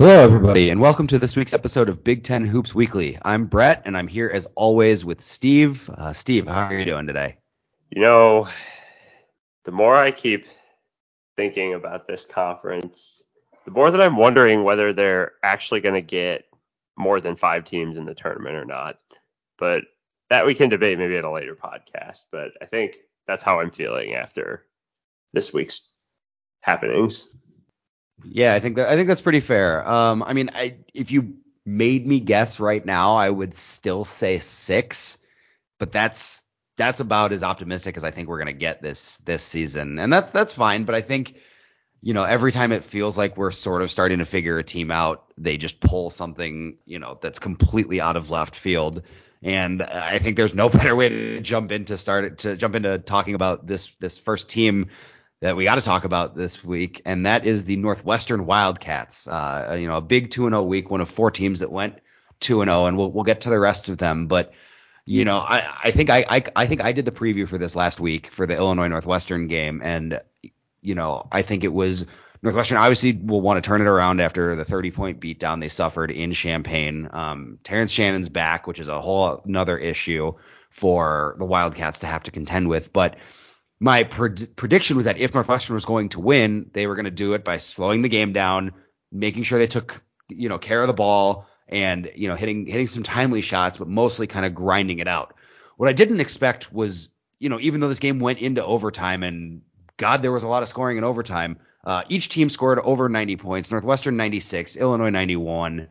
Hello, everybody, and welcome to this week's episode of Big Ten Hoops Weekly. I'm Brett, and I'm here as always with Steve. Uh, Steve, how are you doing today? You know, the more I keep thinking about this conference, the more that I'm wondering whether they're actually going to get more than five teams in the tournament or not. But that we can debate maybe at a later podcast. But I think that's how I'm feeling after this week's happenings. Yeah, I think that I think that's pretty fair. Um, I mean, I if you made me guess right now, I would still say six, but that's that's about as optimistic as I think we're gonna get this this season, and that's that's fine. But I think you know every time it feels like we're sort of starting to figure a team out, they just pull something you know that's completely out of left field. And I think there's no better way to jump into start to jump into talking about this this first team that we got to talk about this week, and that is the Northwestern Wildcats. Uh, you know, a big 2 and 0 week, one of four teams that went 2 0, and we'll we'll get to the rest of them. But you know, I, I think I, I I think I did the preview for this last week for the Illinois Northwestern game, and you know, I think it was Northwestern obviously will want to turn it around after the 30 point beatdown they suffered in Champaign. Um, Terrence Shannon's back, which is a whole another issue for the Wildcats to have to contend with, but my pred- prediction was that if Northwestern was going to win, they were going to do it by slowing the game down, making sure they took you know care of the ball, and you know hitting hitting some timely shots, but mostly kind of grinding it out. What I didn't expect was you know even though this game went into overtime and God there was a lot of scoring in overtime, uh, each team scored over 90 points. Northwestern 96, Illinois 91.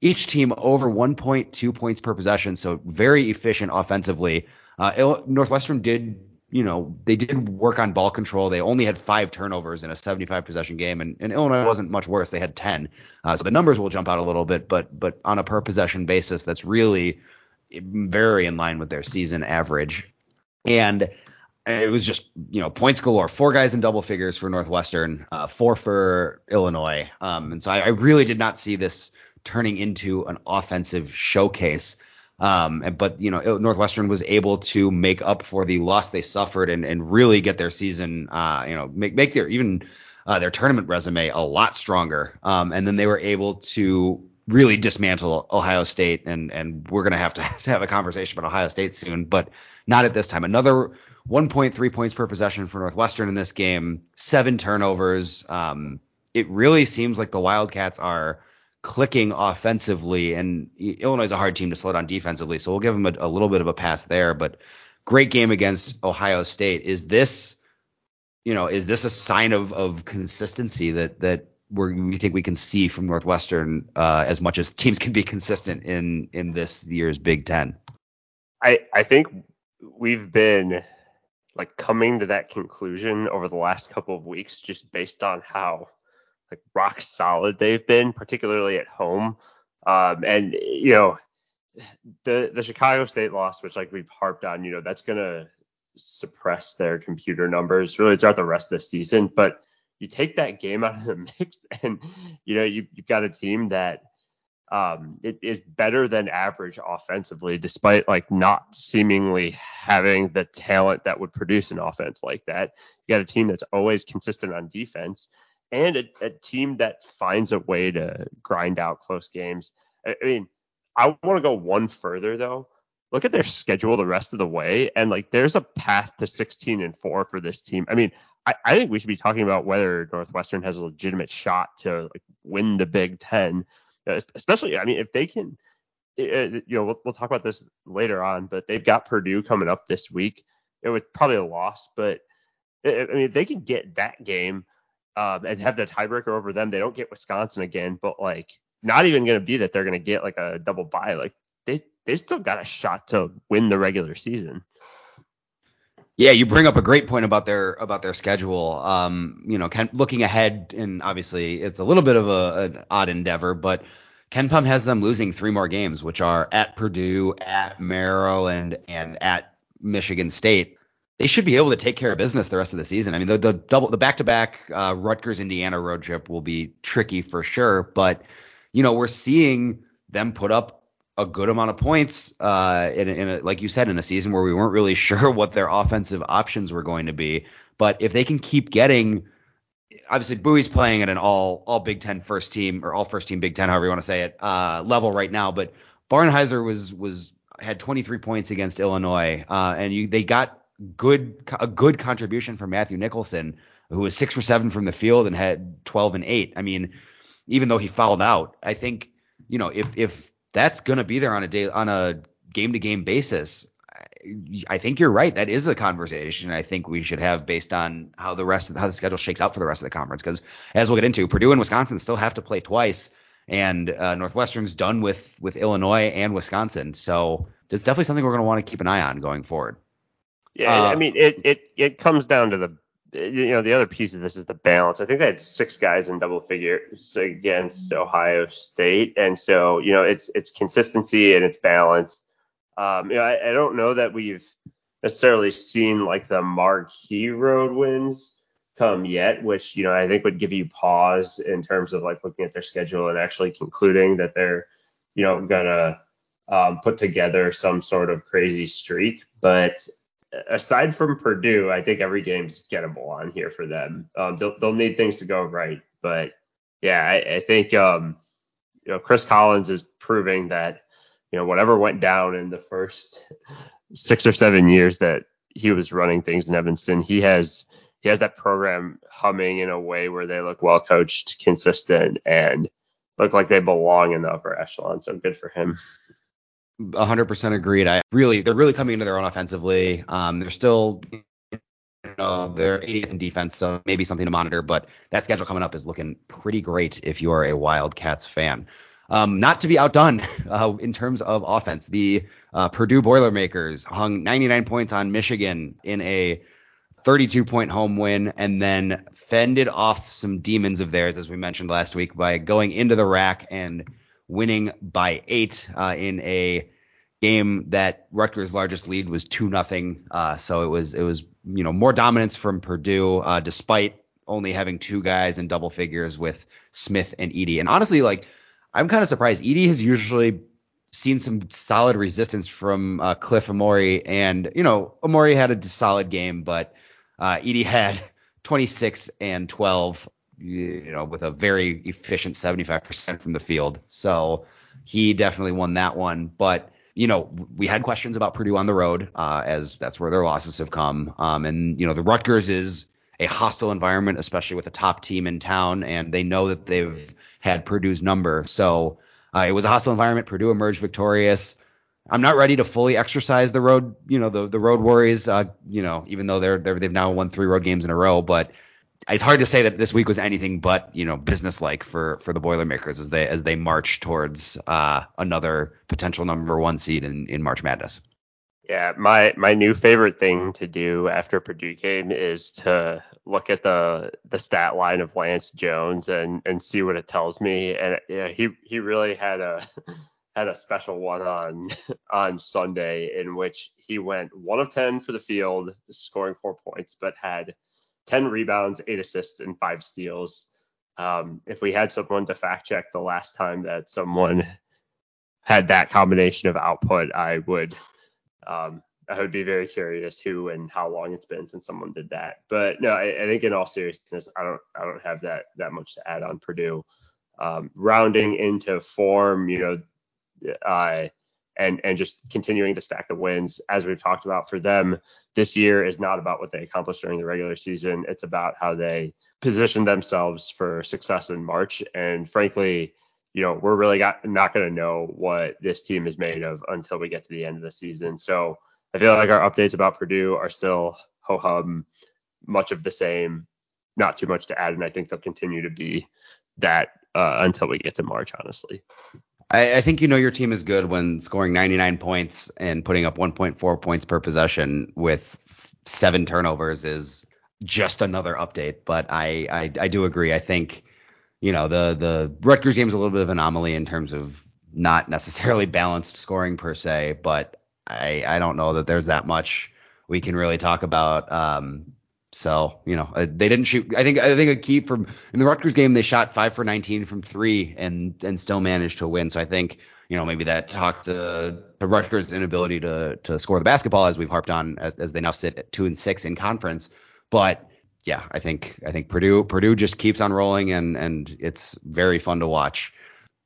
Each team over 1.2 points per possession, so very efficient offensively. Uh, Northwestern did you know, they did work on ball control. They only had five turnovers in a 75 possession game, and, and Illinois wasn't much worse. They had 10. Uh, so the numbers will jump out a little bit, but but on a per possession basis, that's really very in line with their season average. And it was just you know points galore. Four guys in double figures for Northwestern, uh, four for Illinois. Um, and so I, I really did not see this turning into an offensive showcase. Um, but you know, Northwestern was able to make up for the loss they suffered and, and really get their season, uh, you know, make make their even uh, their tournament resume a lot stronger. Um, and then they were able to really dismantle Ohio State, and and we're gonna have to, have to have a conversation about Ohio State soon, but not at this time. Another 1.3 points per possession for Northwestern in this game, seven turnovers. Um, it really seems like the Wildcats are clicking offensively, and Illinois is a hard team to slow down defensively, so we'll give them a, a little bit of a pass there. But great game against Ohio State. Is this, you know, is this a sign of of consistency that that we think we can see from Northwestern uh, as much as teams can be consistent in in this year's Big Ten? I I think we've been like coming to that conclusion over the last couple of weeks just based on how like rock solid they've been, particularly at home. Um, and you know, the the Chicago State loss, which like we've harped on, you know, that's gonna suppress their computer numbers really throughout the rest of the season. But you take that game out of the mix, and you know you, you've got a team that um, it is better than average offensively, despite like not seemingly having the talent that would produce an offense like that. You got a team that's always consistent on defense, and a, a team that finds a way to grind out close games. I, I mean, I want to go one further though. Look at their schedule the rest of the way, and like there's a path to 16 and four for this team. I mean, I, I think we should be talking about whether Northwestern has a legitimate shot to like win the Big Ten, uh, especially. I mean, if they can, you know, we'll, we'll talk about this later on, but they've got Purdue coming up this week. It was probably a loss, but I mean, if they can get that game um, and have the tiebreaker over them. They don't get Wisconsin again, but like not even going to be that they're going to get like a double bye. Like they they still got a shot to win the regular season. Yeah, you bring up a great point about their about their schedule. Um, you know, looking ahead, and obviously it's a little bit of a, an odd endeavor, but KenPom has them losing three more games, which are at Purdue, at Maryland, and at Michigan State they should be able to take care of business the rest of the season. I mean, the, the double, the back-to-back uh, Rutgers Indiana road trip will be tricky for sure, but you know we're seeing them put up a good amount of points uh, in, in a, like you said, in a season where we weren't really sure what their offensive options were going to be. But if they can keep getting obviously Buie's playing at an all all Big Ten first team or all first team Big Ten, however you want to say it, uh, level right now. But Barnhizer was was had 23 points against Illinois, uh, and you, they got good a good contribution from Matthew Nicholson, who was six for seven from the field and had 12 and eight. I mean, even though he fouled out, I think you know if if that's gonna be there on a day on a game to game basis, I think you're right. That is a conversation I think we should have based on how the rest of how the schedule shakes out for the rest of the conference. Because as we'll get into, Purdue and Wisconsin still have to play twice, and uh, Northwestern's done with with Illinois and Wisconsin. So it's definitely something we're going to want to keep an eye on going forward. Yeah, uh, I mean it it it comes down to the you know the other piece of this is the balance. I think they had six guys in double figures against Ohio State, and so you know it's it's consistency and it's balance. Um, you know, I, I don't know that we've necessarily seen like the marquee road wins come yet, which you know I think would give you pause in terms of like looking at their schedule and actually concluding that they're you know gonna um, put together some sort of crazy streak. But aside from Purdue, I think every game's gettable on here for them. Um, they'll, they'll need things to go right, but yeah, I, I think um, you know Chris Collins is proving that you know, whatever went down in the first six or seven years that he was running things in Evanston, he has he has that program humming in a way where they look well coached, consistent, and look like they belong in the upper echelon. So good for him. 100% agreed. I really, they're really coming into their own offensively. Um, they're still, you know, they're 80th in defense, so maybe something to monitor. But that schedule coming up is looking pretty great if you are a Wildcats fan. Um, not to be outdone uh, in terms of offense, the uh, Purdue Boilermakers hung 99 points on Michigan in a 32 point home win and then fended off some demons of theirs, as we mentioned last week, by going into the RAC and winning by eight uh, in a game that Rutgers' largest lead was two nothing. Uh, so it was it was you know more dominance from Purdue uh, despite only having two guys in double figures with Smith and Edey. And honestly, like I'm kind of surprised. Edey has usually seen some solid resistance from uh, Cliff Omoruyi, and you know Omoruyi had a solid game, but uh, Edey had 26 and 12, you know, with a very efficient 75% from the field. So he definitely won that one. But you know, we had questions about Purdue on the road, uh, as that's where their losses have come. Um, and you know, the Rutgers is a hostile environment, especially with a top team in town, and they know that they've had Purdue's number. So uh, it was a hostile environment. Purdue emerged victorious. I'm not ready to fully exercise the road, you know, the the road worries, uh, you know, even though they're, they're they've now won three road games in a row, but it's hard to say that this week was anything but, you know, business like for for the Boilermakers as they as they march towards uh, another potential number one seed in in March Madness. Yeah, my my new favorite thing to do after Purdue game is to look at the the stat line of Lance Jones and and see what it tells me. And yeah, he he really had a had a special one on on Sunday in which he went one of ten for the field, scoring four points, but had ten rebounds, eight assists, and five steals. Um, if we had someone to fact check the last time that someone had that combination of output, I would um, I would be very curious who and how long it's been since someone did that. But no, I, I, think in all seriousness, I don't I don't have that that much to add on Purdue. Um, rounding into form, you know, uh, and and just continuing to stack the wins as we've talked about for them this year is not about what they accomplished during the regular season. It's about how they position themselves for success in March. And frankly, you know, we're really got, not going to know what this team is made of until we get to the end of the season. So I feel like our updates about Purdue are still ho hum, much of the same, not too much to add, and I think they'll continue to be that uh, until we get to March, honestly. I, I, think you know your team is good when scoring 99 points and putting up 1.4 points per possession with seven turnovers is just another update. But I, I, I do agree. I think you know, the the Rutgers game is a little bit of an anomaly in terms of not necessarily balanced scoring per se, but I I don't know that there's that much we can really talk about. Um, so you know, uh, they didn't shoot. I think I think a key from in the Rutgers game they shot five for 19 from three and and still managed to win. So I think you know maybe that talked to, to Rutgers' inability to to score the basketball as we've harped on as they now sit at two and six in conference, but yeah, I think I think Purdue Purdue just keeps on rolling and and it's very fun to watch.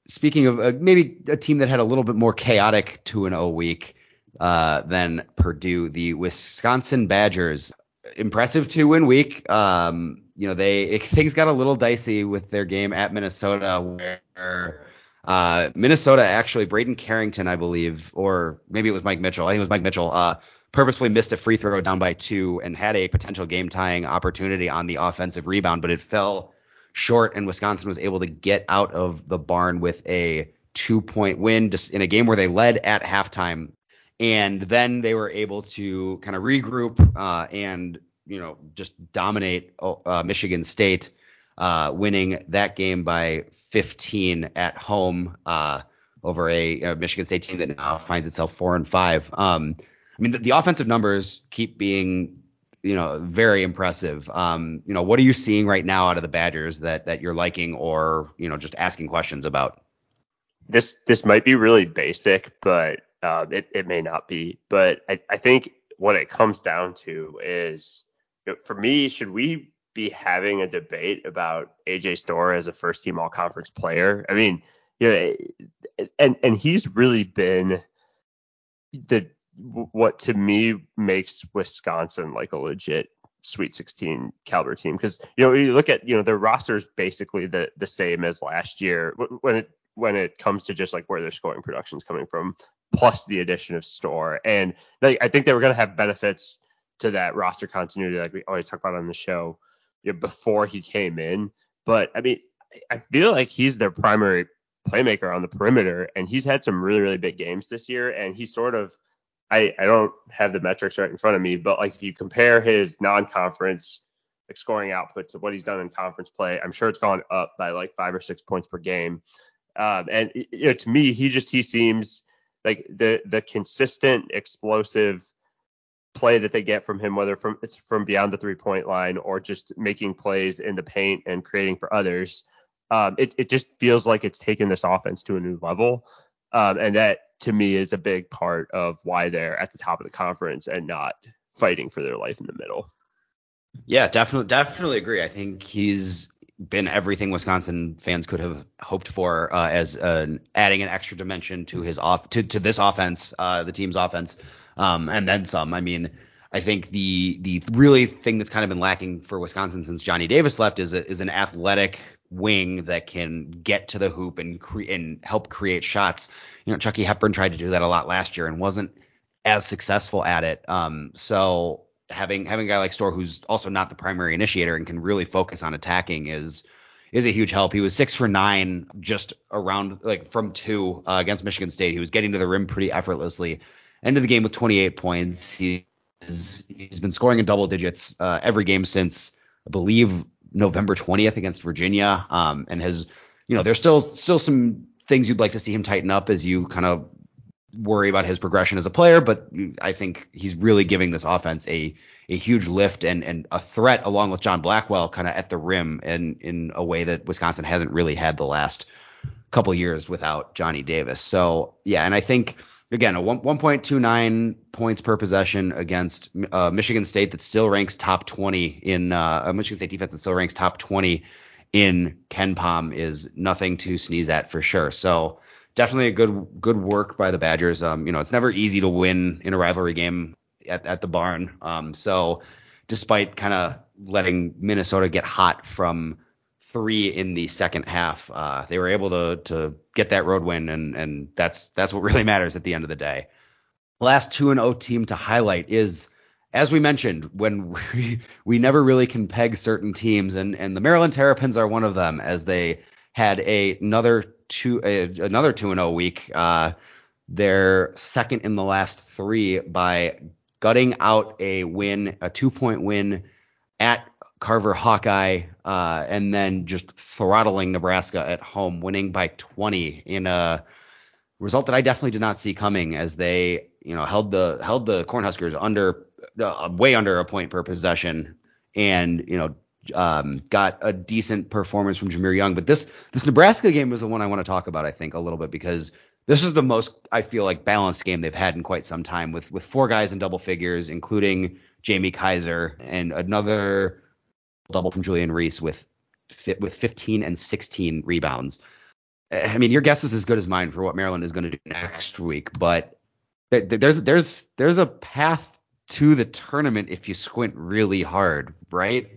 Speaking of uh, maybe a team that had a little bit more chaotic 2 and 0 week uh, than Purdue, the Wisconsin Badgers. Impressive two win week. Um, you know, they it, things got a little dicey with their game at Minnesota where uh, Minnesota actually Braeden Carrington, I believe, or maybe it was Mike Mitchell. I think it was Mike Mitchell. Uh, purposefully missed a free throw down by two and had a potential game tying opportunity on the offensive rebound, but it fell short, and Wisconsin was able to get out of the barn with a two point win just in a game where they led at halftime. And then they were able to kind of regroup uh, and, you know, just dominate uh, Michigan State, uh, winning that game by 15 at home uh, over a, a, Michigan State team that now finds itself four and five. Um, I mean, the, the offensive numbers keep being, you know, very impressive. Um, you know, what are you seeing right now out of the Badgers that that you're liking, or you know, just asking questions about? This this might be really basic, but uh, it it may not be. But I, I think what it comes down to is, for me, should we be having a debate about AJ Storr as a first team all conference player? I mean, know, and and he's really been the what to me makes Wisconsin like a legit Sweet 16 caliber team because you know you look at you know their roster's basically the the same as last year when it when it comes to just like where their scoring production's coming from plus the addition of Storr. and like, I think they were going to have benefits to that roster continuity like we always talk about on the show you know, before he came in but I mean I feel like he's their primary playmaker on the perimeter and he's had some really really big games this year and he sort of I, I don't have the metrics right in front of me, but like if you compare his non-conference like scoring output to what he's done in conference play, I'm sure it's gone up by like five or six points per game. Um, and you know, to me, he just he seems like the the consistent explosive play that they get from him, whether from it's from beyond the three point line or just making plays in the paint and creating for others. Um, it, it just feels like it's taken this offense to a new level. Um, and that to me is a big part of why they're at the top of the conference and not fighting for their life in the middle. Yeah, definitely, definitely agree. I think he's been everything Wisconsin fans could have hoped for uh, as an, adding an extra dimension to his off to, to this offense, uh, the team's offense, um, and then some. I mean, I think the the really thing that's kind of been lacking for Wisconsin since Johnny Davis left is a, is an athletic wing that can get to the hoop and cre- and help create shots. You know, Chucky Hepburn tried to do that a lot last year and wasn't as successful at it. Um, so having having a guy like Storr who's also not the primary initiator and can really focus on attacking is is a huge help. He was six for nine just around like from two uh, against Michigan State. He was getting to the rim pretty effortlessly. Ended the game with 28 points. He he's been scoring in double digits uh, every game since I believe November 20th against Virginia, um, and has you know there's still still some things you'd like to see him tighten up as you kind of worry about his progression as a player, but I think he's really giving this offense a a huge lift and and a threat along with John Blackwell kind of at the rim and in a way that Wisconsin hasn't really had the last couple years without Johnny Davis. So yeah, and I think again, a 1, 1.29 points per possession against uh, Michigan State that still ranks top 20 in uh, Michigan State defense that still ranks top 20 in KenPom is nothing to sneeze at for sure. So definitely a good good work by the Badgers. Um, you know, it's never easy to win in a rivalry game at, at the barn. Um, so despite kind of letting Minnesota get hot from three in the second half. Uh, they were able to to get that road win, and and that's that's what really matters at the end of the day. Last two and O oh team to highlight is, as we mentioned, when we we never really can peg certain teams, and and the Maryland Terrapins are one of them, as they had a another two another two and O oh week. Uh, they're second in the last three by gutting out a win, a two point win at Carver Hawkeye, uh, and then just throttling Nebraska at home, winning by 20 in a result that I definitely did not see coming, as they, you know, held the held the Cornhuskers under uh, way under a point per possession, and you know, um, got a decent performance from Jahmir Young. But this this Nebraska game was the one I want to talk about, I think, a little bit because this is the most I feel like balanced game they've had in quite some time, with with four guys in double figures, including Jamie Kaiser and another double from Julian Reese with with 15 and 16 rebounds. I mean, your guess is as good as mine for what Maryland is going to do next week, but there's there's there's a path to the tournament if you squint really hard, right?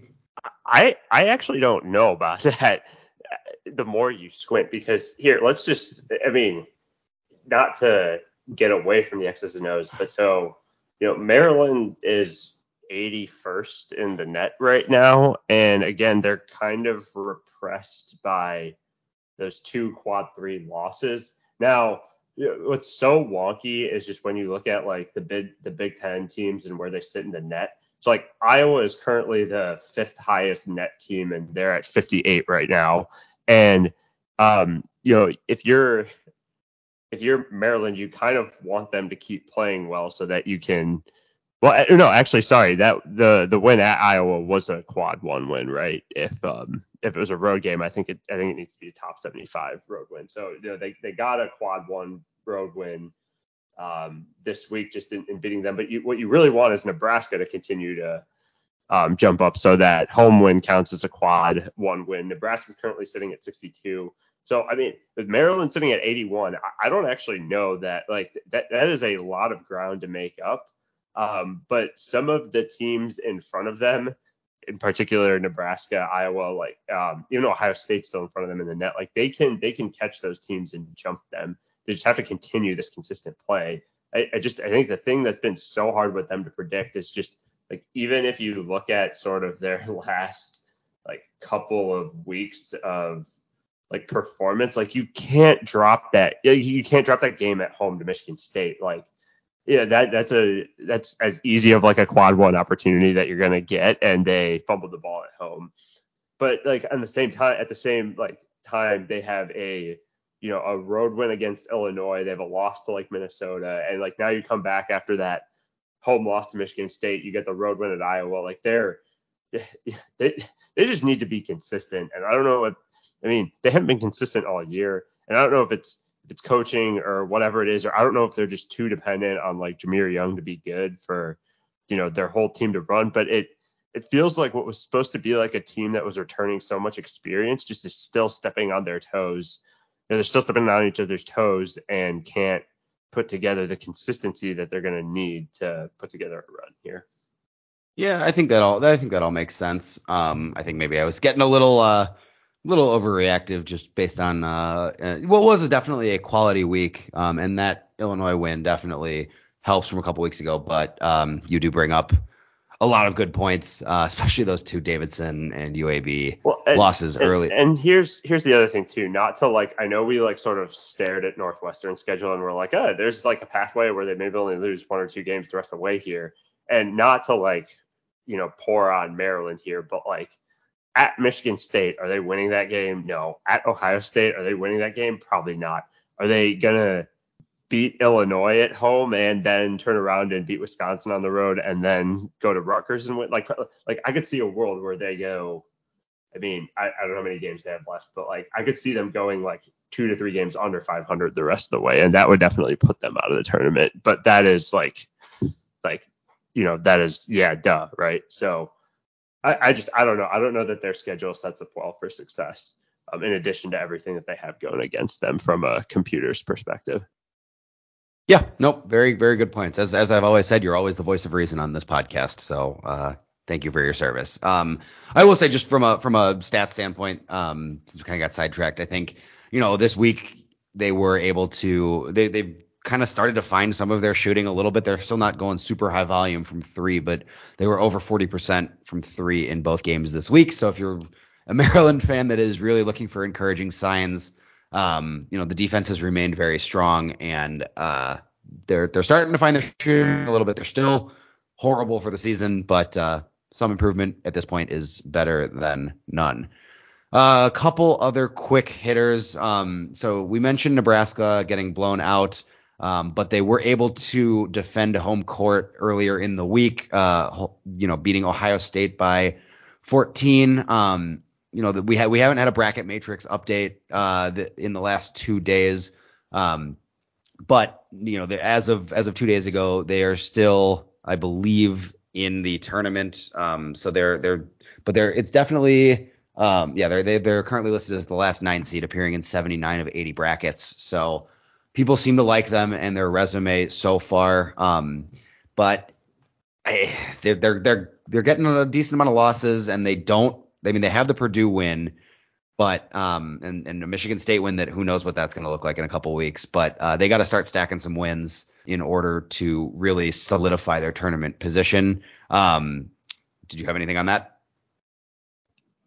I I actually don't know about that. Uh, the more you squint, because here, let's just, I mean, not to get away from the X's and O's, but so you know, Maryland is 81st in the NET right now, and again, they're kind of repressed by those two quad three losses. Now, what's so wonky is just when you look at like the big the Big Ten teams and where they sit in the NET. So like Iowa is currently the fifth highest NET team, and they're at 58 right now. And um, you know, if you're if you're Maryland, you kind of want them to keep playing well so that you can. Well, no, actually, sorry. That the the win at Iowa was a quad one win, right? If um if it was a road game, I think it I think it needs to be a top 75 road win. So you know they they got a quad one road win um, this week just in, in beating them. But you, what you really want is Nebraska to continue to um, jump up so that home win counts as a quad one win. Nebraska's currently sitting at 62. So I mean, with Maryland sitting at 81, I, don't actually know that like that that is a lot of ground to make up. Um, but some of the teams in front of them in particular Nebraska, Iowa, like um, even Ohio State's still in front of them in the NET. Like they can they can catch those teams and jump them. They just have to continue this consistent play. I, I just I think the thing that's been so hard with them to predict is just like even if you look at sort of their last like couple of weeks of like performance, like you can't drop that you can't drop that game at home to Michigan State. Like yeah, that that's a that's as easy of like a quad one opportunity that you're gonna get, and they fumbled the ball at home. But like at the same time, at the same like time, they have a you know a road win against Illinois. They have a loss to like Minnesota, and like now you come back after that home loss to Michigan State. You get the road win at Iowa. Like they're they they just need to be consistent, and I don't know what I mean. They haven't been consistent all year, and I don't know if it's if it's coaching or whatever it is, or I don't know if they're just too dependent on like Jahmir Young to be good for, you know, their whole team to run. But it it feels like what was supposed to be like a team that was returning so much experience just is still stepping on their toes. Know, they're still stepping on each other's toes and can't put together the consistency that they're going to need to put together a run here. Yeah, I think that all I think that all makes sense. Um, I think maybe I was getting a little uh little overreactive just based on uh, uh, what was definitely a quality week, um, and that Illinois win definitely helps from a couple weeks ago. But um, you do bring up a lot of good points, uh, especially those two Davidson and UAB well, and, losses and, early. And here's here's the other thing too, not to like I know we like sort of stared at Northwestern schedule and we're like, oh, there's like a pathway where they maybe only lose one or two games the rest of the way here, and not to like you know pour on Maryland here, but like at Michigan State, are they winning that game? No. At Ohio State, are they winning that game? Probably not. Are they gonna beat Illinois at home and then turn around and beat Wisconsin on the road and then go to Rutgers and win? Like, like I could see a world where they go. I mean, I, I don't know how many games they have left, but like I could see them going like two to three games under 500 the rest of the way, and that would definitely put them out of the tournament. But that is like, like, you know, that is yeah, duh, right? So I, I, just I don't know. I don't know that their schedule sets up well for success. Um, in addition to everything that they have going against them from a computer's perspective. Yeah, nope, very very good points. As as I've always said, you're always the voice of reason on this podcast. So uh, thank you for your service. Um, I will say just from a from a stat standpoint, um, since we kind of got sidetracked, I think you know this week they were able to they they kind of started to find some of their shooting a little bit. They're still not going super high volume from three, but they were over 40% from three in both games this week. So if you're a Maryland fan that is really looking for encouraging signs, um, you know, the defense has remained very strong and uh, they're they're starting to find their shooting a little bit. They're still horrible for the season, but uh, some improvement at this point is better than none. Uh, a couple other quick hitters. Um, so we mentioned Nebraska getting blown out. Um, but they were able to defend home court earlier in the week, uh, you know, beating Ohio State by 14. Um, you know, that we ha- we haven't had a bracket matrix update uh, the, in the last two days, um, but you know, the, as of as of two days ago, they are still, I believe, in the tournament. Um, so they're they're but they're it's definitely um, yeah they're they, they're currently listed as the last nine seed, appearing in 79 of 80 brackets. So people seem to like them and their resume so far. Um, but I, they're they're they're they're getting a decent amount of losses, and they don't. I mean, they have the Purdue win, but um, and and a Michigan State win that who knows what that's going to look like in a couple weeks. But uh, they got to start stacking some wins in order to really solidify their tournament position. Um, did you have anything on that?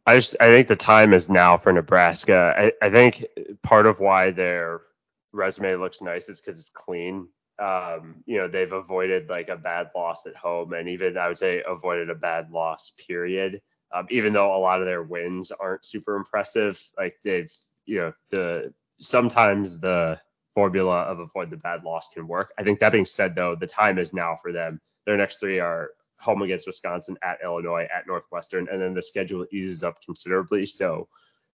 I just I think the time is now for Nebraska. I, I think part of why their resume looks nice is because it's clean. Um, you know, they've avoided like a bad loss at home and even I would say avoided a bad loss period. Um, even though a lot of their wins aren't super impressive, like they've, you know, the sometimes the formula of avoid the bad loss can work. I think that being said, though, the time is now for them. Their next three are home against Wisconsin, at Illinois, at Northwestern, and then the schedule eases up considerably. So,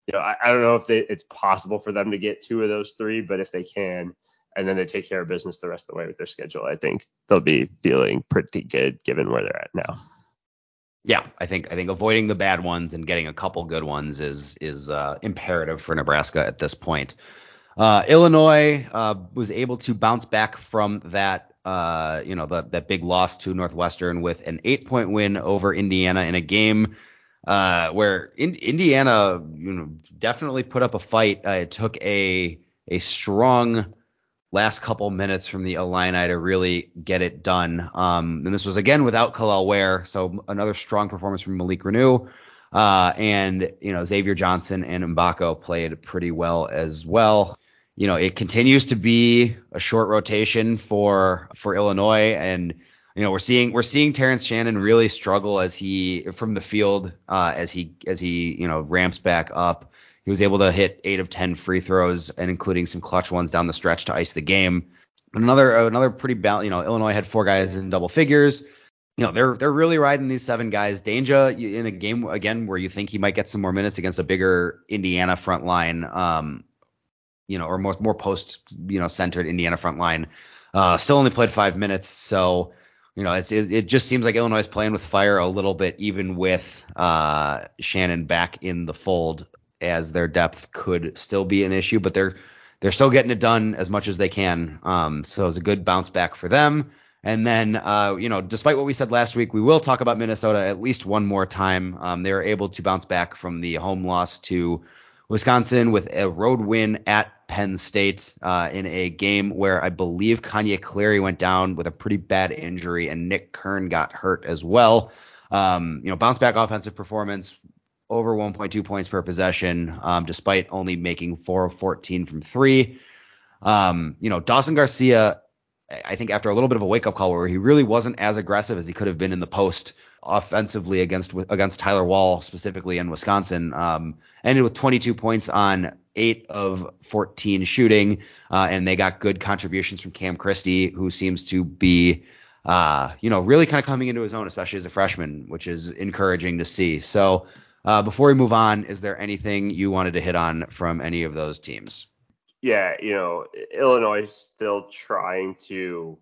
you know, I, I don't know if they, it's possible for them to get two of those three, but if they can, and then they take care of business the rest of the way with their schedule, I think they'll be feeling pretty good given where they're at now. Yeah, I think I think avoiding the bad ones and getting a couple good ones is is uh, imperative for Nebraska at this point. Uh, Illinois uh, was able to bounce back from that, uh, you know, the, that big loss to Northwestern with an eight-point win over Indiana in a game uh, where in, Indiana, you know, definitely put up a fight. Uh, it took a a strong last couple minutes from the Illini to really get it done. Um, and this was again without Kel'el Ware, so another strong performance from Malik Reneau. Uh, and you know Xavier Johnson and Mgbako played pretty well as well. You know it continues to be a short rotation for for Illinois, and you know we're seeing we're seeing Terrence Shannon really struggle as he from the field uh, as he as he you know ramps back up. He was able to hit eight of ten free throws, and including some clutch ones down the stretch to ice the game. Another another pretty bal- you know Illinois had four guys in double figures. You know they're they're really riding these seven guys. Dainja in a game again where you think he might get some more minutes against a bigger Indiana front line, um, you know, or more more post you know centered Indiana front line. Uh, still only played five minutes, so you know, it's it, it, just seems like Illinois is playing with fire a little bit, even with uh, Shannon back in the fold as their depth could still be an issue, but they're they're still getting it done as much as they can. Um, so it's a good bounce back for them. And then, uh, you know, despite what we said last week, we will talk about Minnesota at least one more time. Um, they were able to bounce back from the home loss to Wisconsin with a road win at Penn State uh, in a game where I believe Kanye Clary went down with a pretty bad injury and Nick Kern got hurt as well. Um, you know, bounce back offensive performance, over 1.2 points per possession, um, despite only making four of 14 from three. Um, you know, Dawson Garcia, I think after a little bit of a wake up call where he really wasn't as aggressive as he could have been in the post offensively against against Tyler Wahl specifically in Wisconsin, um, ended with 22 points on eight of 14 shooting, uh, and they got good contributions from Cam Christie, who seems to be uh, you know, really kind of coming into his own, especially as a freshman, which is encouraging to see. So, uh, before we move on, is there anything you wanted to hit on from any of those teams? Yeah, you know, Illinois is still trying to,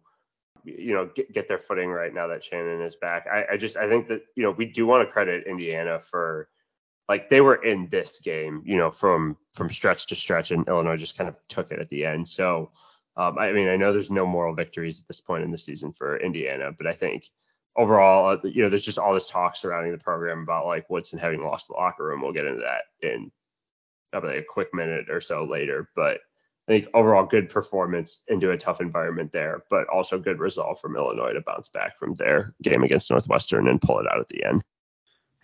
you know, get, get their footing right now that Shannon is back. I, I just I think that you know we do want to credit Indiana for like they were in this game, you know, from from stretch to stretch, and Illinois just kind of took it at the end. So, um, I mean, I know there's no moral victories at this point in the season for Indiana, but I think overall, uh, you know, there's just all this talk surrounding the program about like Woodson having lost the locker room. We'll get into that in probably a quick minute or so later. But I think overall good performance into a tough environment there, but also good resolve from Illinois to bounce back from their game against Northwestern and pull it out at the end.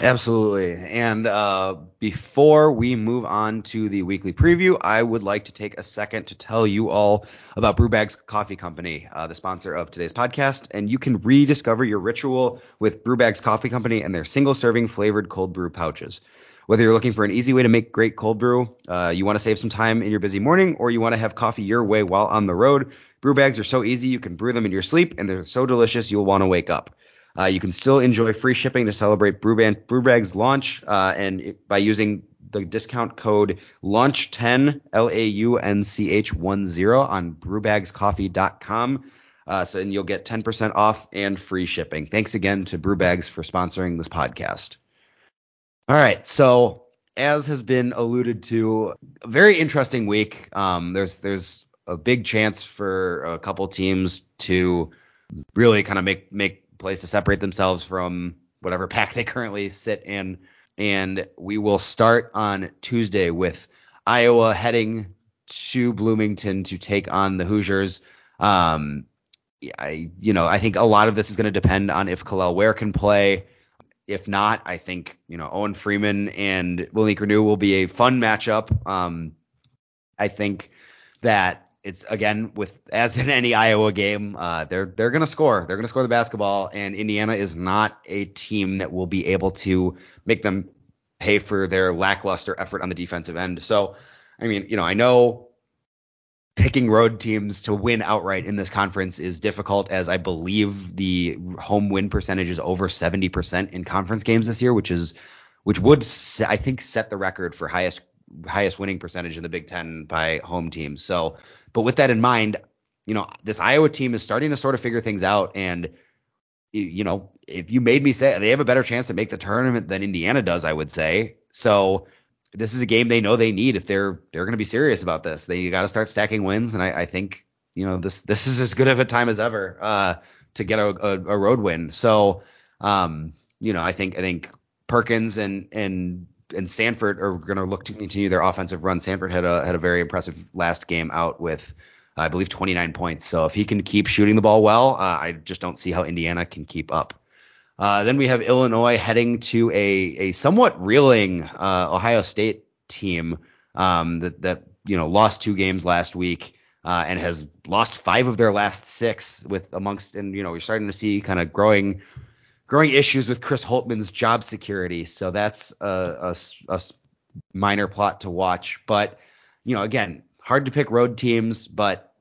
Absolutely. And uh, before we move on to the weekly preview, I would like to take a second to tell you all about Brewbags Coffee Company, uh, the sponsor of today's podcast. And you can rediscover your ritual with Brewbags Coffee Company and their single serving flavored cold brew pouches. Whether you're looking for an easy way to make great cold brew, uh, you want to save some time in your busy morning, or you want to have coffee your way while on the road, brew bags are so easy you can brew them in your sleep, and they're so delicious you'll want to wake up. Uh, you can still enjoy free shipping to celebrate Brewband, Brewbag's launch, uh, and it, by using the discount code launch10 L A U N C H 10 on brewbagscoffee.com. Uh, so and you'll get 10% off and free shipping. Thanks again to Brewbags for sponsoring this podcast. All right, so as has been alluded to, a very interesting week. Um, there's there's a big chance for a couple teams to really kind of make make plays to separate themselves from whatever pack they currently sit in. And we will start on Tuesday with Iowa heading to Bloomington to take on the Hoosiers. Um, I, you know, I think a lot of this is going to depend on if Kel'el Ware can play. If not, I think you know Owen Freeman and Willie Reneau will be a fun matchup. Um, I think that it's again with as in any Iowa game, uh, they're they're gonna score. They're gonna score the basketball, and Indiana is not a team that will be able to make them pay for their lackluster effort on the defensive end. So, I mean, you know, I know picking road teams to win outright in this conference is difficult as I believe the home win percentage is over 70% in conference games this year, which is which would I think set the record for highest highest winning percentage in the Big 10 by home teams. So, but with that in mind, you know, this Iowa team is starting to sort of figure things out and you know, if you made me say they have a better chance to make the tournament than Indiana does, I would say. So, this is a game they know they need if they're they're going to be serious about this. They got to start stacking wins, and I, I, think you know this this is as good of a time as ever uh, to get a, a, a, road win. So um, you know I think I think Perkins and and and Sandfort are going to look to continue their offensive run. Sandfort had a had a very impressive last game out with I believe 29 points. So if he can keep shooting the ball well, uh, I just don't see how Indiana can keep up. Uh, then we have Illinois heading to a a somewhat reeling uh, Ohio State team um, that that you know lost two games last week uh, and has lost five of their last six with amongst and you know we're starting to see kind of growing growing issues with Chris Holtmann's job security. So that's a, a, a minor plot to watch, but you know again hard to pick road teams, but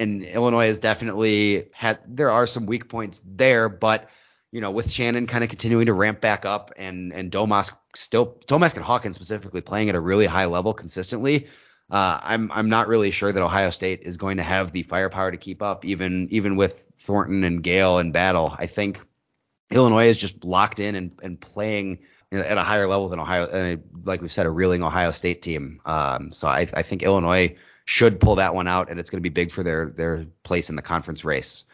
and Illinois has definitely had there are some weak points there, but you know, with Shannon kind of continuing to ramp back up and and Domask still Domask and Hawkins specifically playing at a really high level consistently, uh, I'm I'm not really sure that Ohio State is going to have the firepower to keep up even even with Thornton and Gayle in battle. I think Illinois is just locked in and, and playing at a higher level than Ohio, uh, like we've said, a reeling Ohio State team. Um, so I, I think Illinois should pull that one out, and it's going to be big for their their place in the conference race.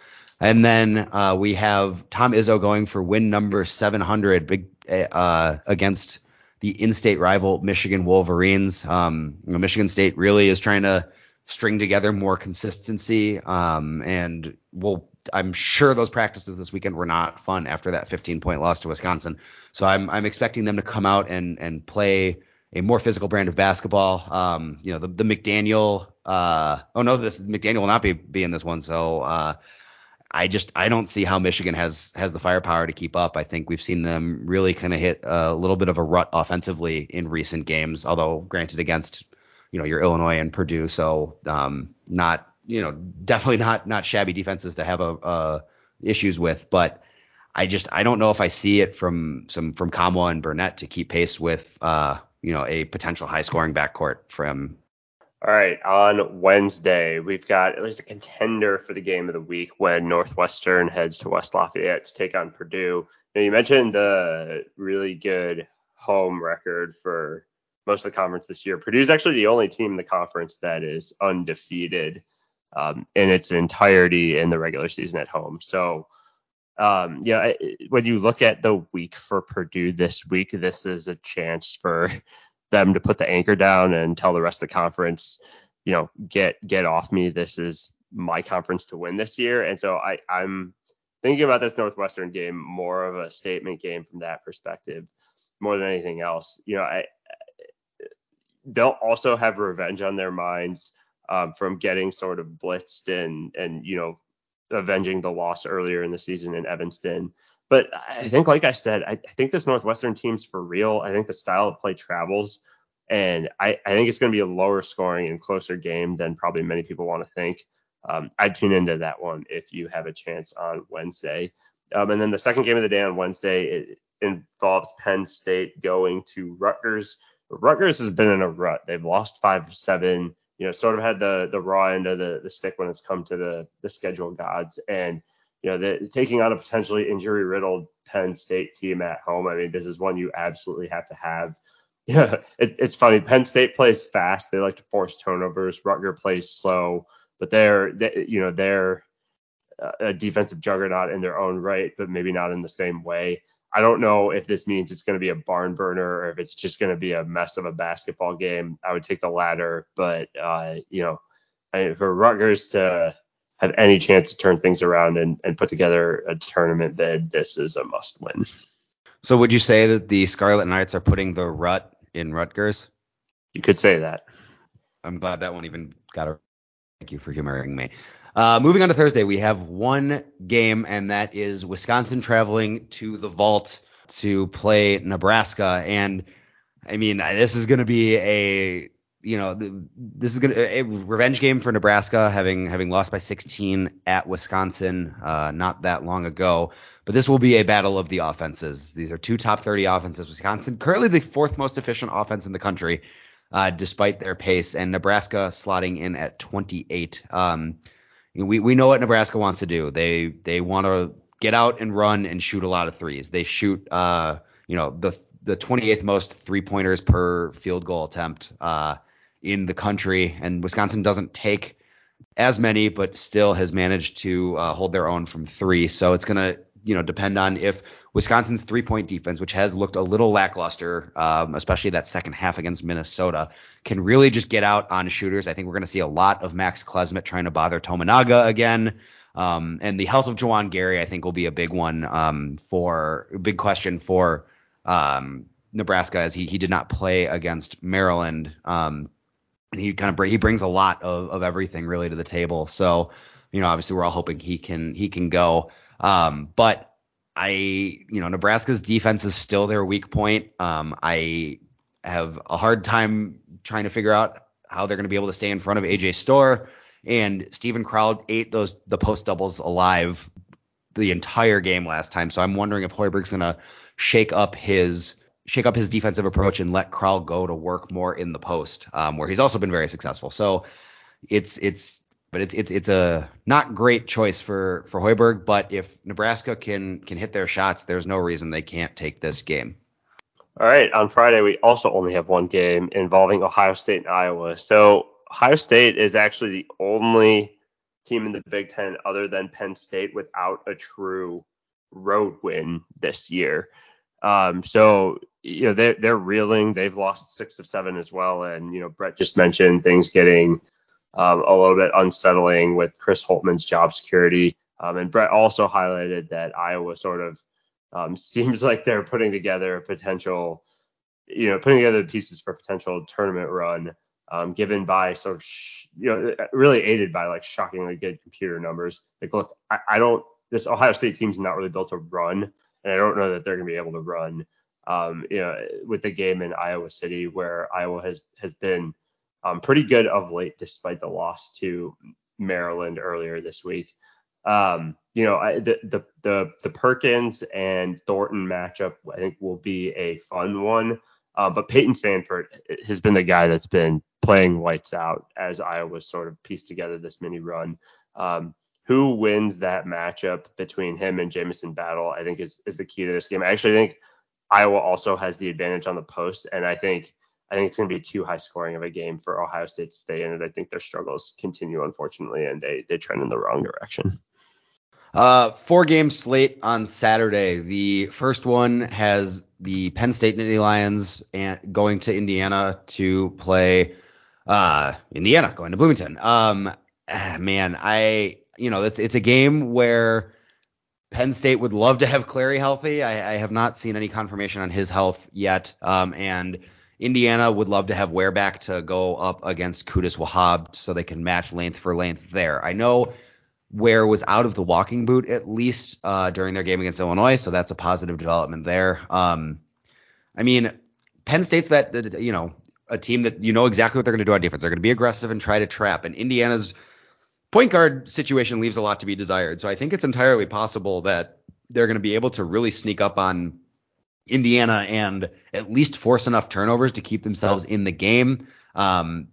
And then uh, we have Tom Izzo going for win number 700 big, uh, against the in-state rival Michigan Wolverines. Um, you know, Michigan State really is trying to string together more consistency, um, and we'll, I'm sure those practices this weekend were not fun after that 15-point loss to Wisconsin. So I'm, I'm expecting them to come out and and play a more physical brand of basketball. Um, you know, the, the McDaniel. Uh, oh no, this McDaniel will not be be in this one. So uh, I just I don't see how Michigan has has the firepower to keep up. I think we've seen them really kind of hit a little bit of a rut offensively in recent games, although granted against you know your Illinois and Purdue, so um, not you know definitely not not shabby defenses to have a, a issues with, but I just I don't know if I see it from some from Nkamhoua and Burnett to keep pace with uh, you know a potential high scoring backcourt from all right, on Wednesday, we've got at least a contender for the game of the week when Northwestern heads to West Lafayette to take on Purdue. Now, you mentioned the really good home record for most of the conference this year. Purdue is actually the only team in the conference that is undefeated um, in its entirety in the regular season at home. So, um, yeah, when you look at the week for Purdue this week, this is a chance for them to put the anchor down and tell the rest of the conference, you know, get get off me. This is my conference to win this year. And so I, I'm thinking about this Northwestern game more of a statement game from that perspective, more than anything else. You know, I they'll also have revenge on their minds um, from getting sort of blitzed and and you know avenging the loss earlier in the season in Evanston. But I think, like I said, I, I think this Northwestern team's for real. I think the style of play travels, and I, I think it's going to be a lower scoring and closer game than probably many people want to think. Um, I'd tune into that one if you have a chance on Wednesday. Um, and then the second game of the day on Wednesday it involves Penn State going to Rutgers. Rutgers has been in a rut. They've lost five of seven. You know, sort of had the the raw end of the the stick when it's come to the the schedule gods and you know, the, taking on a potentially injury riddled Penn State team at home. I mean, this is one you absolutely have to have. Yeah, it, it's funny. Penn State plays fast. They like to force turnovers. Rutger plays slow, but they're, they, you know, they're a defensive juggernaut in their own right, but maybe not in the same way. I don't know if this means it's going to be a barn burner or if it's just going to be a mess of a basketball game. I would take the latter, but uh, you know, I, for Rutgers to have any chance to turn things around and, and put together a tournament bid, this is a must win. So would you say that the Scarlet Knights are putting the rut in Rutgers? You could say that. I'm glad that one even got a. Thank you for humoring me. Uh, moving on to Thursday, we have one game, and that is Wisconsin traveling to the Vault to play Nebraska. And I mean, this is going to be a you know this is going to a revenge game for Nebraska, having having lost by 16 at Wisconsin uh, not that long ago. But this will be a battle of the offenses. These are two top 30 offenses. Wisconsin currently the fourth most efficient offense in the country, uh, despite their pace, and Nebraska slotting in at 28. Um, we we know what Nebraska wants to do. They they want to get out and run and shoot a lot of threes. They shoot uh you know the the 28th most three pointers per field goal attempt uh in the country, and Wisconsin doesn't take as many, but still has managed to uh, hold their own from three. So it's gonna you know depend on if Wisconsin's three point defense, which has looked a little lackluster, um, especially that second half against Minnesota, can really just get out on shooters. I think we're going to see a lot of Max Klesmit trying to bother Tominaga again. Um, and the health of Juwan Gary, I think, will be a big one um, for big question for um, Nebraska as he he did not play against Maryland. Um, and he kind of he brings a lot of, of everything really to the table. So, you know, obviously we're all hoping he can he can go. Um, but I, you know, Nebraska's defense is still their weak point. Um, I have a hard time trying to figure out how they're going to be able to stay in front of AJ Storr And Steven Crowl ate those the post doubles alive the entire game last time. So I'm wondering if Hoiberg's going to shake up his shake up his defensive approach and let Crowl go to work more in the post, um, where he's also been very successful. So it's it's but it's it's it's a not great choice for for Hoiberg. But if Nebraska can can hit their shots, there's no reason they can't take this game. All right. On Friday, we also only have one game involving Ohio State and Iowa. So Ohio State is actually the only team in the Big Ten other than Penn State without a true road win this year. Um, so you know they're they're reeling. They've lost six of seven as well, and you know Brett just mentioned things getting um, a little bit unsettling with Chris Holtmann's job security. Um, and Brett also highlighted that Iowa sort of um, seems like they're putting together a potential, you know, putting together pieces for a potential tournament run, um, given by sort of, sh- you know, really aided by like shockingly good computer numbers. Like, look, I, I don't, this Ohio State team's not really built to run, and I don't know that they're going to be able to run. Um, you know, with the game in Iowa City, where Iowa has has been um, pretty good of late, despite the loss to Maryland earlier this week. Um, you know, I, the, the the the Perkins and Thornton matchup, I think, will be a fun one. Uh, but Peyton Sandfort has been the guy that's been playing lights out as Iowa sort of pieced together this mini run. Um, who wins that matchup between him and Jamison Battle, I think, is is the key to this game. I actually think Iowa also has the advantage on the post, and I think I think it's going to be too high scoring of a game for Ohio State to stay in it. I think their struggles continue, unfortunately, and they they trend in the wrong direction. Uh, four game slate on Saturday. The first one has the Penn State Nittany Lions and going to Indiana to play uh, Indiana going to Bloomington. Um, ah, man, I you know it's it's a game where Penn State would love to have Clary healthy. I, I have not seen any confirmation on his health yet, um, and Indiana would love to have Ware back to go up against Qudus Wahab so they can match length for length there. I know Ware was out of the walking boot at least uh, during their game against Illinois, so that's a positive development there. Um, I mean, Penn State's that you know a team that you know exactly what they're going to do on defense. They're going to be aggressive and try to trap. And Indiana's point guard situation leaves a lot to be desired. So I think it's entirely possible that they're going to be able to really sneak up on Indiana and at least force enough turnovers to keep themselves in the game. Um,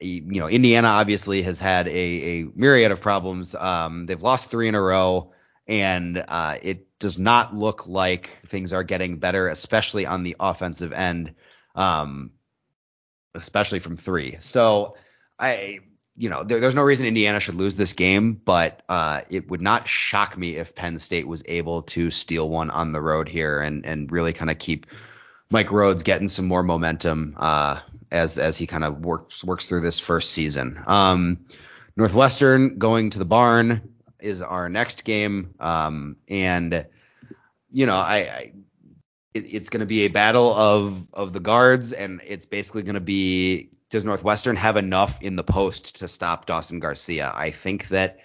you know, Indiana obviously has had a, a myriad of problems. Um, they've lost three in a row, and uh, it does not look like things are getting better, especially on the offensive end, um, especially from three. So I, you know, there, there's no reason Indiana should lose this game, but uh, it would not shock me if Penn State was able to steal one on the road here and and really kind of keep Mike Rhoades getting some more momentum uh, as as he kind of works works through this first season. Um, Northwestern going to the barn is our next game, um, and you know I, I it, it's going to be a battle of of the guards, and it's basically going to be does Northwestern have enough in the post to stop Dawson Garcia? I think that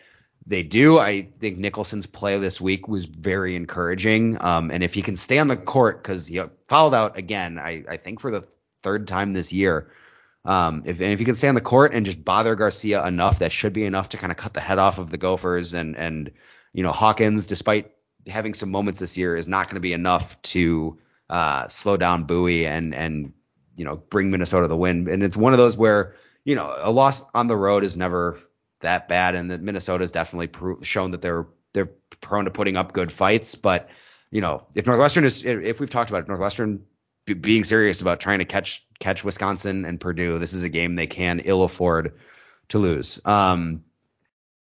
they do. I think Nicholson's play this week was very encouraging. Um, and if he can stay on the court, because he fouled out again, I, I think for the third time this year. Um, if and if he can stay on the court and just bother Garcia enough, that should be enough to kind of cut the head off of the Gophers. And and you know Hawkins, despite having some moments this year, is not going to be enough to uh, slow down Buie and and you know bring Minnesota the win. And it's one of those where you know a loss on the road is never that bad, and that Minnesota's definitely shown that they're they're prone to putting up good fights. But you know, if Northwestern is, if we've talked about it, Northwestern b- being serious about trying to catch catch Wisconsin and Purdue, this is a game they can ill afford to lose. Um,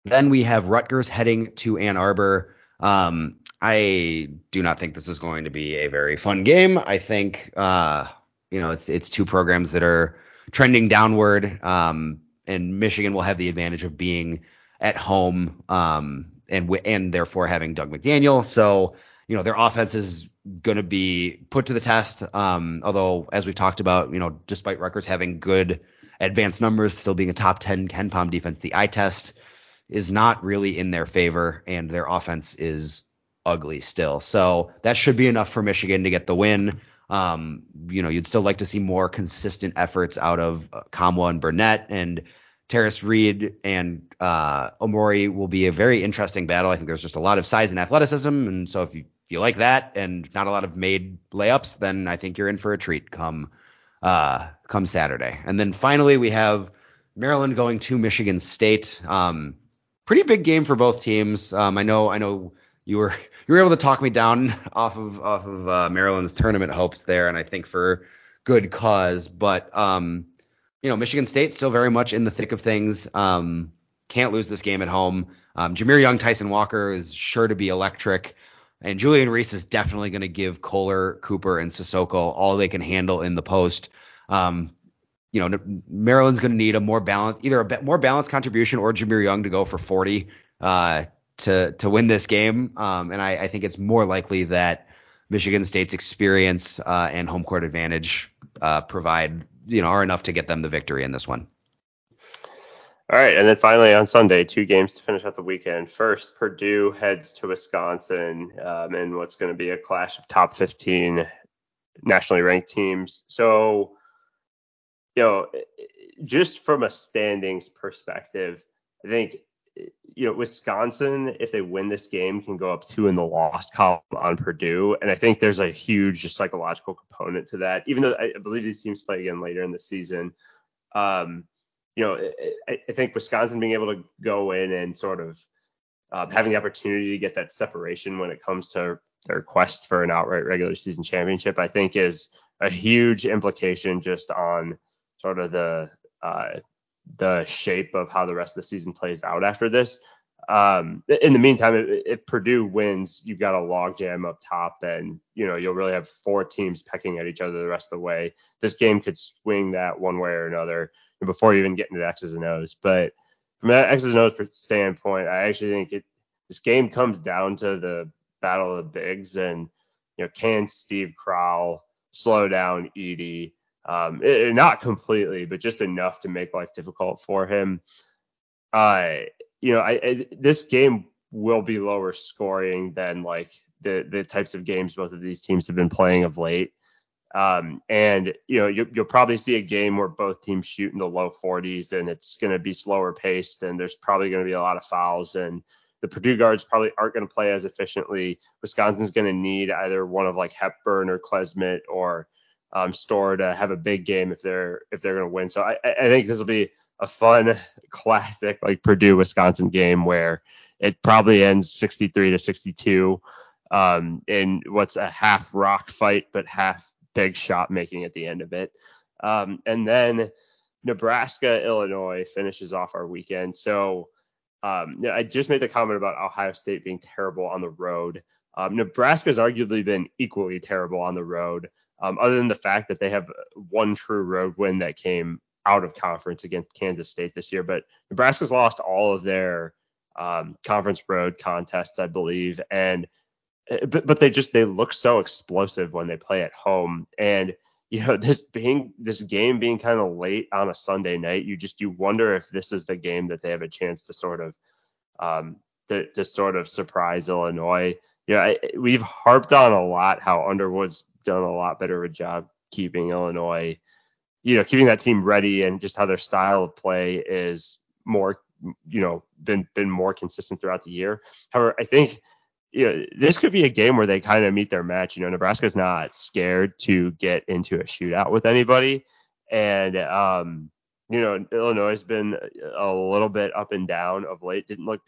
then we have Rutgers heading to Ann Arbor. Um, I do not think this is going to be a very fun game. I think uh, you know it's it's two programs that are trending downward. Um, and Michigan will have the advantage of being at home um, and and therefore having Dug McDaniel. So you know their offense is going to be put to the test. Um, although as we talked about, you know, despite Rutgers having good advanced numbers, still being a top 10 KenPom defense, the eye test is not really in their favor, and their offense is ugly still. So that should be enough for Michigan to get the win. Um, you know, you'd still like to see more consistent efforts out of uh, Nkamhoua and Burnett and Tarris Reed and uh, Omoruyi will be a very interesting battle. I think there's just a lot of size and athleticism, and so if you if you like that and not a lot of made layups, then I think you're in for a treat come uh, come Saturday. And then finally we have Maryland going to Michigan State. Um, pretty big game for both teams. Um, I know I know you were you were able to talk me down off of off of uh, Maryland's tournament hopes there, and I think for good cause. But um, you know, Michigan State still very much in the thick of things. Um, can't lose this game at home. Um, Jahmir Young, Tyson Walker is sure to be electric. And Julian Reese is definitely going to give Kohler, Cooper, and Sissoko all they can handle in the post. Um, you know, Maryland's going to need a more balanced, either a more balanced contribution or Jahmir Young to go for 40 uh, to to win this game. Um, and I, I, think it's more likely that Michigan State's experience uh, and home court advantage uh, provide you know are enough to get them the victory in this one. All right, and then finally on Sunday, two games to finish out the weekend. First, Purdue heads to Wisconsin um, in what's going to be a clash of top 15 nationally ranked teams. So, you know, just from a standings perspective, I think you know Wisconsin, if they win this game, can go up two in the lost column on Purdue, and I think there's a huge psychological component to that. Even though I believe these teams play again later in the season, um, you know, I, I, think Wisconsin being able to go in and sort of um, having the opportunity to get that separation when it comes to their quest for an outright regular season championship, I think is a huge implication just on sort of the uh, the shape of how the rest of the season plays out after this. Um, in the meantime, if, if Purdue wins, you've got a logjam up top, and you know you'll really have four teams pecking at each other the rest of the way. This game could swing that one way or another before you even get into the X's and O's. But from an X's and O's standpoint, I actually think it, this game comes down to the battle of the bigs, and you know can Steve Crowl slow down Edey? Um, it, not completely, but just enough to make life difficult for him. Uh, you know, I, I, this game will be lower scoring than like the the types of games both of these teams have been playing of late. Um, and you know, you, will probably see a game where both teams shoot in the low 40s, and it's going to be slower paced, and there's probably going to be a lot of fouls, and the Purdue guards probably aren't going to play as efficiently. Wisconsin's going to need either one of like Hepburn or Klesmit or um, Storr to have a big game if they're if they're going to win. So I, I think this will be a fun classic like Purdue Wisconsin game where it probably ends 63 to 62 um, in what's a half rock fight but half big shot making at the end of it. Um, and then Nebraska Illinois finishes off our weekend. So um, I just made the comment about Ohio State being terrible on the road. Um, Nebraska's arguably been equally terrible on the road, um, other than the fact that they have one true road win that came out of conference against Kansas State this year. But Nebraska's lost all of their um, conference road contests, I believe, and eh, but, but they just they look so explosive when they play at home. And you know this being this game being kind of late on a Sunday night, you just you wonder if this is the game that they have a chance to sort of um, to, to sort of surprise Illinois. You know, I, we've harped on a lot how Underwood's done a lot better of a job keeping Illinois, you know, keeping that team ready and just how their style of play is more, you know, been been more consistent throughout the year. However, I think you know, this could be a game where they kind of meet their match. You know, Nebraska's not scared to get into a shootout with anybody. And, um, you know, Illinois has been a little bit up and down of late. Didn't look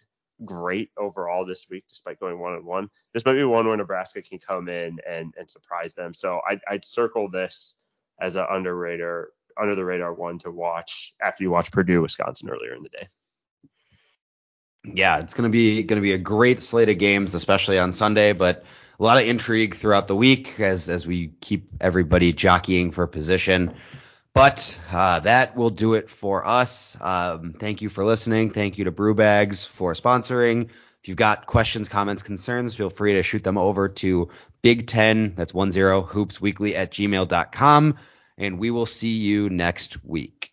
great overall this week, despite going one on one. This might be one where Nebraska can come in and, and surprise them. So I'd, I'd circle this as an underrated, under the radar one to watch after you watch Purdue, Wisconsin earlier in the day. Yeah, it's gonna be gonna be a great slate of games, especially on Sunday, but a lot of intrigue throughout the week as as we keep everybody jockeying for position. But uh, that will do it for us. Um, thank you for listening. Thank you to Brew Bags for sponsoring. If you've got questions, comments, concerns, feel free to shoot them over to Big Ten, that's one zero hoops weekly at gmail.com. And we will see you next week.